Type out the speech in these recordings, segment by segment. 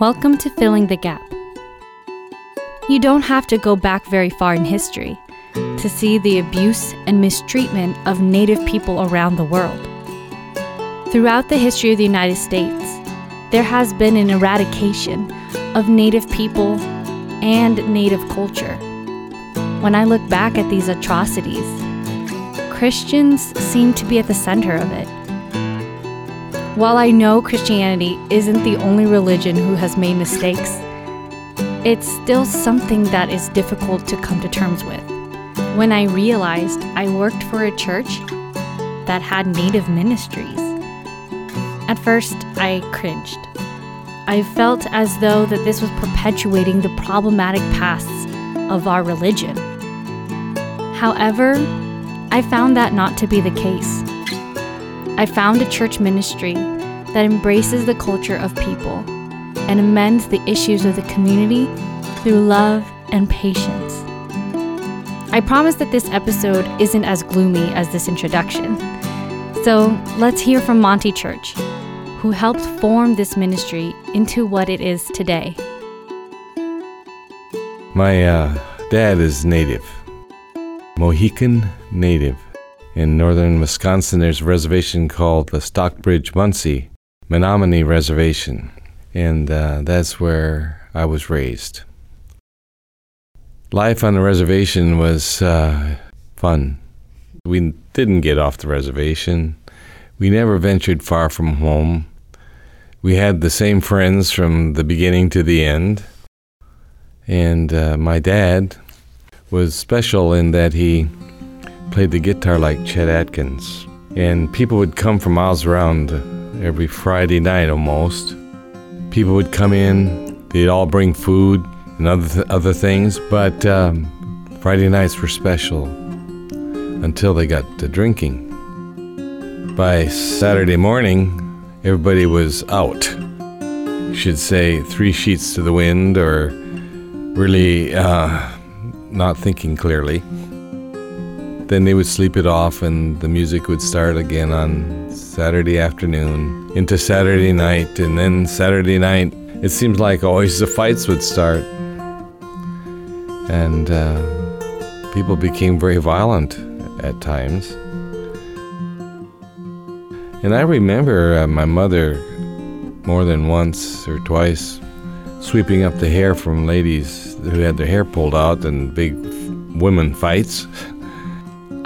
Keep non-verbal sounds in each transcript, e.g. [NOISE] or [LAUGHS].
Welcome to Filling the Gap. You don't have to go back very far in history to see the abuse and mistreatment of Native people around the world. Throughout the history of the United States, there has been an eradication of Native people and Native culture. When I look back at these atrocities, Christians seem to be at the center of it. While I know Christianity isn't the only religion who has made mistakes, it's still something that is difficult to come to terms with. When I realized I worked for a church that had Native ministries, at first I cringed. I felt as though that this was perpetuating the problematic pasts of our religion. However, I found that not to be the case. I found a church ministry that embraces the culture of people and amends the issues of the community through love and patience. I promise that this episode isn't as gloomy as this introduction. So let's hear from Monty Church, who helped form this ministry into what it is today. My uh, dad is native, Mohican native. In northern Wisconsin, there's a reservation called the Stockbridge Munsee Menominee Reservation, and uh, that's where I was raised. Life on the reservation was uh, fun. We didn't get off the reservation. We never ventured far from home. We had the same friends from the beginning to the end. And uh, my dad was special in that he played the guitar like Chet Atkins. And people would come from miles around every Friday night almost. People would come in, they'd all bring food and other, th- other things, but um, Friday nights were special until they got to drinking. By Saturday morning, everybody was out. Should say three sheets to the wind or really uh, not thinking clearly. Then they would sleep it off, and the music would start again on Saturday afternoon into Saturday night, and then Saturday night, it seems like always the fights would start. And uh, people became very violent at times. And I remember uh, my mother more than once or twice sweeping up the hair from ladies who had their hair pulled out and big women fights. [LAUGHS]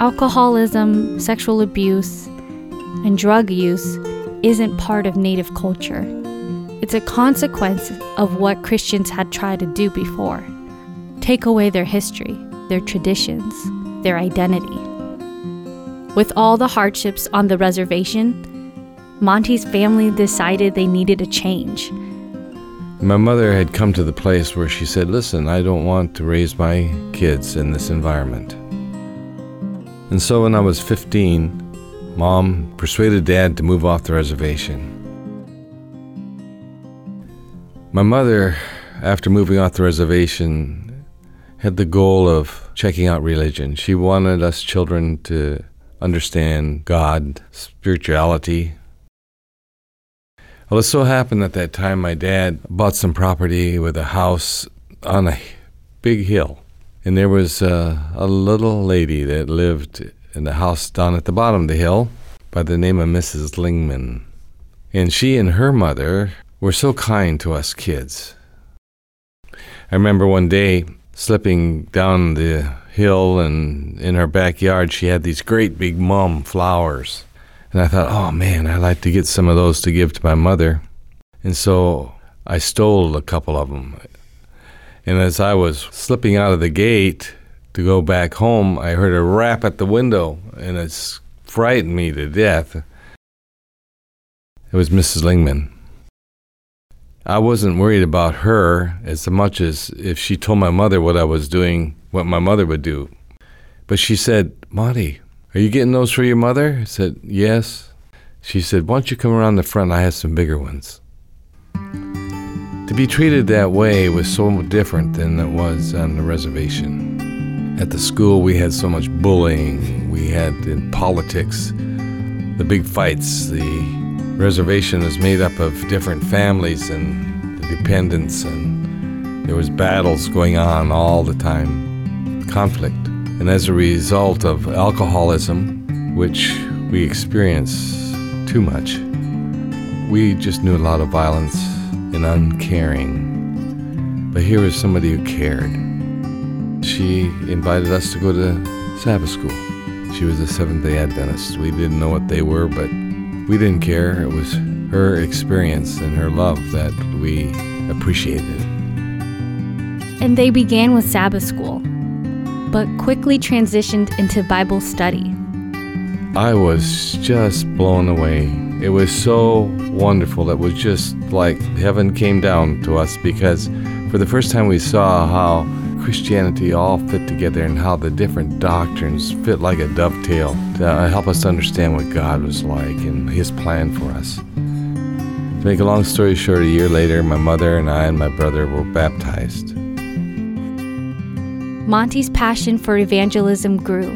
Alcoholism, sexual abuse, and drug use isn't part of Native culture. It's a consequence of what Christians had tried to do before take away their history, their traditions, their identity. With all the hardships on the reservation, Monty's family decided they needed a change. My mother had come to the place where she said, Listen, I don't want to raise my kids in this environment. And so when I was 15, mom persuaded dad to move off the reservation. My mother, after moving off the reservation, had the goal of checking out religion. She wanted us children to understand God, spirituality. Well, it so happened at that time my dad bought some property with a house on a big hill. And there was uh, a little lady that lived in the house down at the bottom of the hill by the name of Mrs. Lingman. And she and her mother were so kind to us kids. I remember one day slipping down the hill and in her backyard she had these great big mum flowers and i thought oh man i'd like to get some of those to give to my mother and so i stole a couple of them and as i was slipping out of the gate to go back home i heard a rap at the window and it frightened me to death it was mrs lingman I wasn't worried about her as much as if she told my mother what I was doing, what my mother would do. But she said, Monty, are you getting those for your mother? I said, Yes. She said, Why don't you come around the front? I have some bigger ones. To be treated that way was so different than it was on the reservation. At the school, we had so much bullying. We had in politics the big fights, the reservation is made up of different families, and dependents, and there was battles going on all the time, conflict. And as a result of alcoholism, which we experience too much, we just knew a lot of violence and uncaring. But here was somebody who cared. She invited us to go to Sabbath school. She was a Seventh day Adventist. We didn't know what they were, but we didn't care. It was her experience and her love that we appreciated. And they began with Sabbath school, but quickly transitioned into Bible study. I was just blown away. It was so wonderful. It was just like heaven came down to us because for the first time we saw how Christianity all fit together and how the different doctrines fit like a dovetail to help us understand what God was like and His plan for us. To make a long story short, a year later, my mother and I and my brother were baptized. Monty's passion for evangelism grew,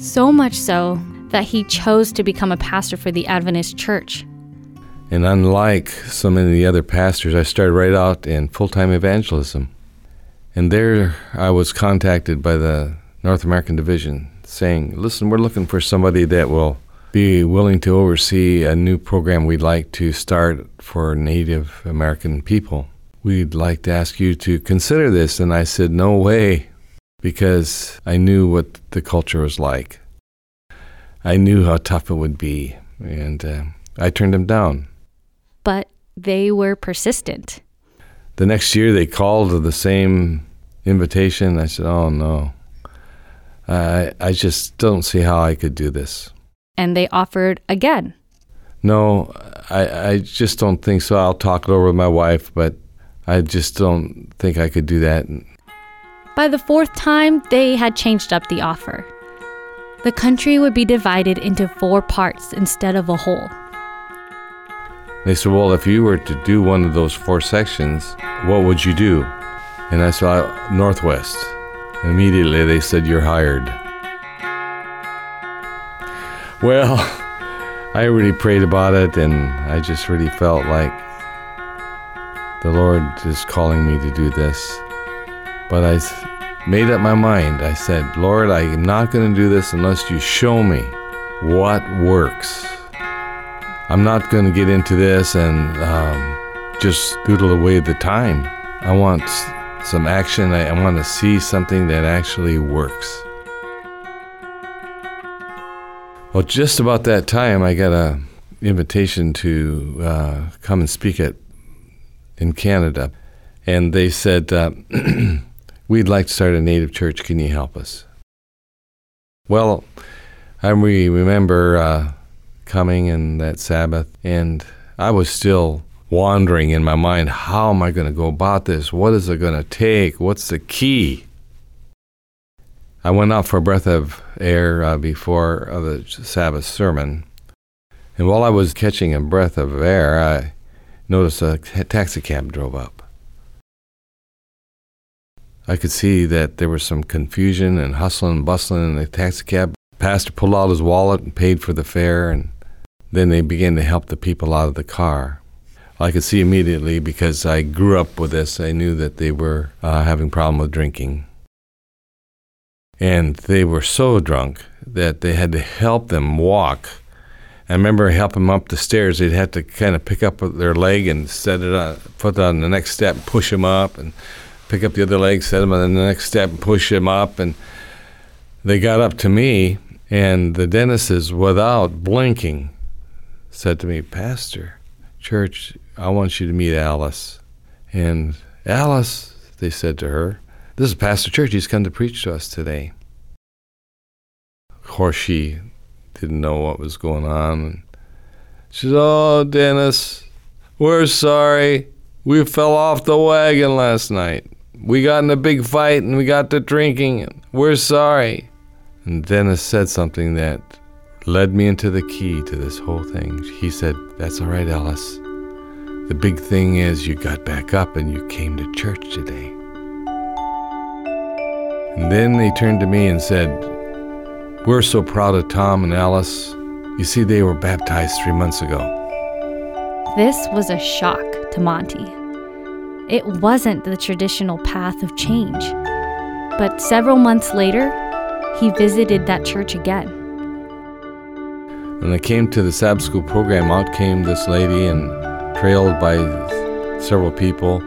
so much so that he chose to become a pastor for the Adventist Church. And unlike so many of the other pastors, I started right out in full time evangelism. And there I was contacted by the North American Division saying, listen, we're looking for somebody that will be willing to oversee a new program we'd like to start for Native American people. We'd like to ask you to consider this. And I said, no way, because I knew what the culture was like. I knew how tough it would be. And uh, I turned them down. But they were persistent the next year they called with the same invitation. I said, "Oh no, I I just don't see how I could do this." And they offered again. No, I I just don't think so. I'll talk it over with my wife, but I just don't think I could do that. By the fourth time, they had changed up the offer. The country would be divided into four parts instead of a whole. They said, Well, if you were to do one of those four sections, what would you do? And I said, Northwest. Immediately they said, You're hired. Well, [LAUGHS] I really prayed about it and I just really felt like the Lord is calling me to do this. But I made up my mind. I said, Lord, I am not going to do this unless you show me what works. I'm not going to get into this and um, just doodle away the time. I want some action. I, I want to see something that actually works. Well, just about that time, I got a invitation to uh, come and speak at in Canada, and they said, uh, [CLEARS THROAT] "We'd like to start a native church. Can you help us?" Well, I remember uh, coming in that Sabbath, and I was still wandering in my mind how am I going to go about this? What is it going to take? What's the key? I went out for a breath of air uh, before uh, the Sabbath sermon, and while I was catching a breath of air, I noticed a taxi cab drove up. I could see that there was some confusion and hustling and bustling in the taxi cab. Pastor pulled out his wallet and paid for the fare, and then they began to help the people out of the car. I could see immediately because I grew up with this. I knew that they were uh, having problem with drinking, and they were so drunk that they had to help them walk. I remember helping them up the stairs. They'd have to kind of pick up their leg and set it on, put it on the next step, push them up, and pick up the other leg, set him on the next step, push him up. And they got up to me, and the Dennis, without blinking, said to me, Pastor, church, I want you to meet Alice. And Alice, they said to her, this is Pastor Church. He's come to preach to us today. Of course, she didn't know what was going on. She said, Oh, Dennis, we're sorry. We fell off the wagon last night. We got in a big fight and we got to drinking. We're sorry. And Dennis said something that led me into the key to this whole thing. He said, That's all right, Alice. The big thing is you got back up and you came to church today. And then they turned to me and said, We're so proud of Tom and Alice. You see, they were baptized three months ago. This was a shock to Monty. it wasn't the traditional path of change. But several months later, he visited that church again. When I came to the Sabbath school program, out came this lady and trailed by several people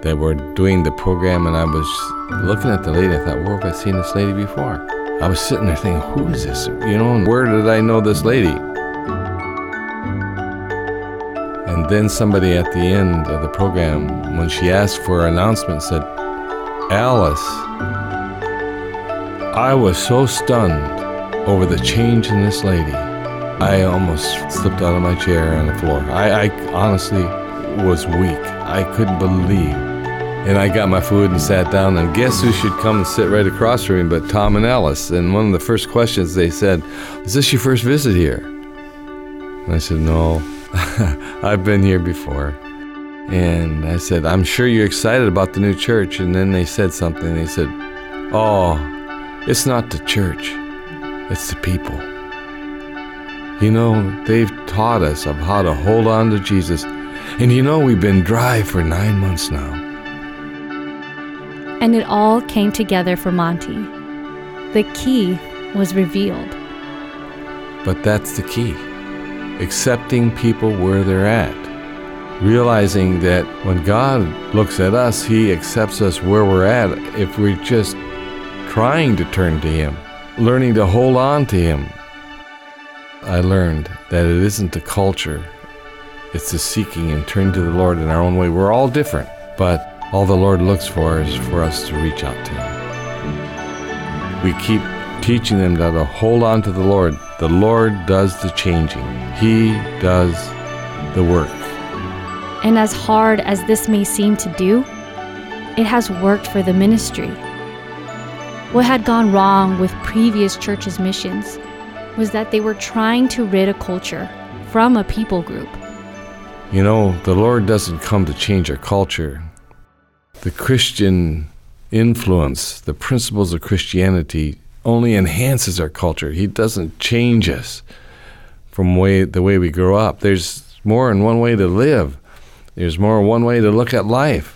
that were doing the program, and I was looking at the lady. I thought, where have I seen this lady before? I was sitting there thinking, who is this? You know, and where did I know this lady? And then somebody at the end of the program, when she asked for an announcement, said, Alice, I was so stunned over the change in this lady. I almost slipped out of my chair on the floor. I, I honestly was weak. I couldn't believe. And I got my food and sat down, and guess who should come and sit right across from me but Tom and Alice? And one of the first questions they said, Is this your first visit here? And I said, No, [LAUGHS] I've been here before. And I said, I'm sure you're excited about the new church. And then they said something. They said, Oh, it's not the church, it's the people. You know, they've taught us of how to hold on to Jesus. And you know, we've been dry for nine months now. And it all came together for Monty. The key was revealed. But that's the key accepting people where they're at. Realizing that when God looks at us, He accepts us where we're at if we're just trying to turn to Him, learning to hold on to Him. I learned that it isn't the culture, it's the seeking and turning to the Lord in our own way. We're all different, but all the Lord looks for is for us to reach out to Him. We keep teaching them that to hold on to the Lord. The Lord does the changing, He does the work. And as hard as this may seem to do, it has worked for the ministry. What had gone wrong with previous churches' missions was that they were trying to rid a culture from a people group. You know, the Lord doesn't come to change our culture. The Christian influence, the principles of Christianity, only enhances our culture. He doesn't change us from way, the way we grow up. There's more than one way to live, there's more than one way to look at life.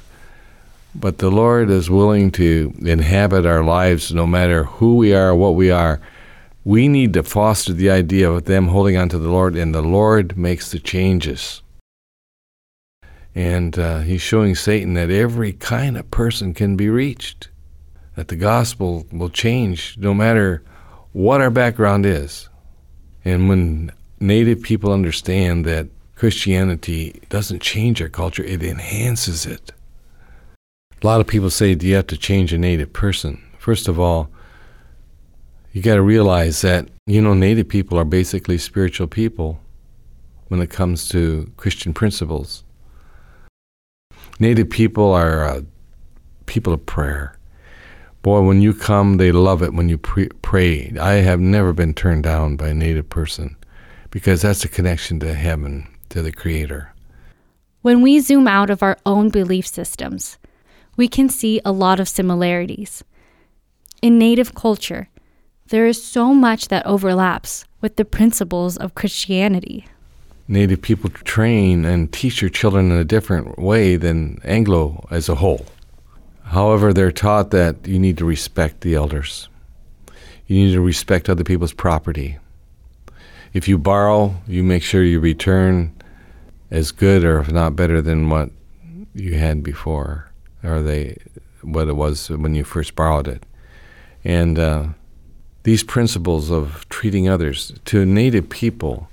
But the Lord is willing to inhabit our lives no matter who we are, what we are. We need to foster the idea of them holding on to the Lord, and the Lord makes the changes. And uh, He's showing Satan that every kind of person can be reached, that the gospel will change no matter what our background is. And when Native people understand that Christianity doesn't change our culture, it enhances it. A lot of people say, Do you have to change a native person? First of all, you got to realize that, you know, native people are basically spiritual people when it comes to Christian principles. Native people are uh, people of prayer. Boy, when you come, they love it when you pre- pray. I have never been turned down by a native person because that's a connection to heaven, to the Creator. When we zoom out of our own belief systems, we can see a lot of similarities. In Native culture, there is so much that overlaps with the principles of Christianity. Native people train and teach their children in a different way than Anglo as a whole. However, they're taught that you need to respect the elders. You need to respect other people's property. If you borrow, you make sure you return as good or if not better than what you had before or they what it was when you first borrowed it. And uh, these principles of treating others to native people,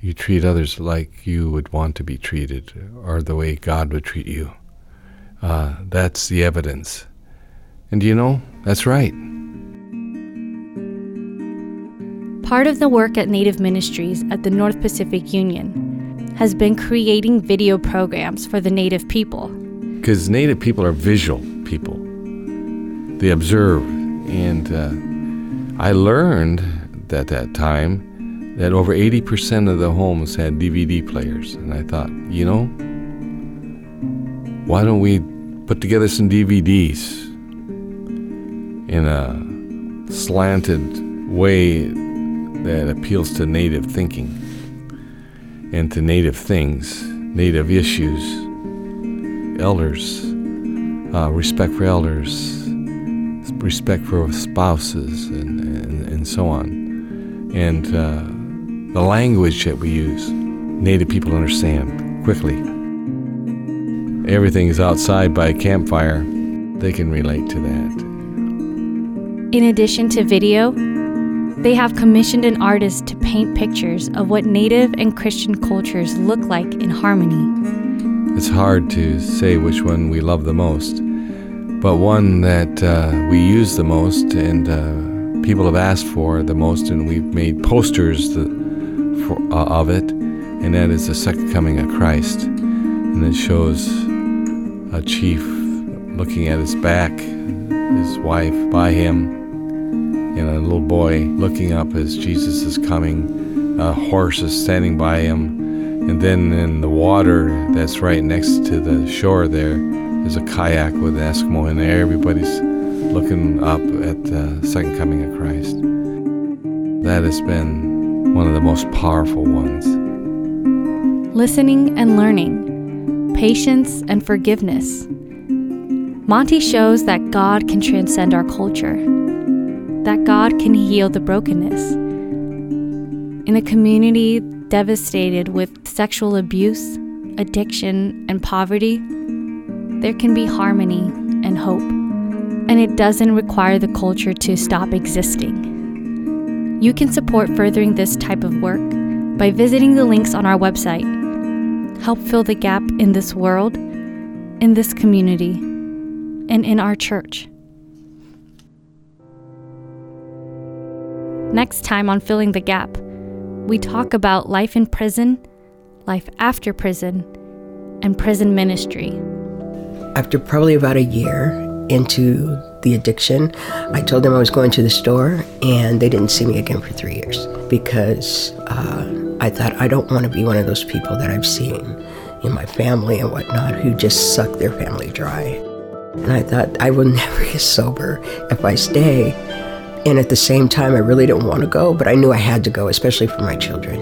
you treat others like you would want to be treated, or the way God would treat you. Uh, that's the evidence. And you know, that's right. Part of the work at Native Ministries at the North Pacific Union has been creating video programs for the Native people because Native people are visual people. They observe, and uh, I learned at that time that over 80% of the homes had DVD players, and I thought, you know, why don't we put together some DVDs in a slanted way that appeals to Native thinking and to Native things, Native issues elders, uh, respect for elders, respect for spouses, and, and, and so on. And uh, the language that we use, Native people understand quickly. Everything is outside by a campfire, they can relate to that. In addition to video, they have commissioned an artist to paint pictures of what Native and Christian cultures look like in harmony. It's hard to say which one we love the most, but one that uh, we use the most and uh, people have asked for the most, and we've made posters the, for, uh, of it, and that is the second coming of Christ. And it shows a chief looking at his back, his wife by him, and a little boy looking up as Jesus is coming. A horse is standing by him. And then in the water that's right next to the shore there is a kayak with an Eskimo in there. Everybody's looking up at the second coming of Christ. That has been one of the most powerful ones. Listening and learning, patience and forgiveness. Monty shows that God can transcend our culture that God can heal the brokenness. In a community devastated with sexual abuse, addiction, and poverty, there can be harmony and hope. And it doesn't require the culture to stop existing. You can support furthering this type of work by visiting the links on our website. Help fill the gap in this world, in this community, and in our church. Next time on Filling the Gap, we talk about life in prison, life after prison, and prison ministry. After probably about a year into the addiction, I told them I was going to the store, and they didn't see me again for three years because uh, I thought I don't want to be one of those people that I've seen in my family and whatnot who just suck their family dry. And I thought I will [LAUGHS] never get sober if I stay and at the same time, I really didn't want to go, but I knew I had to go, especially for my children.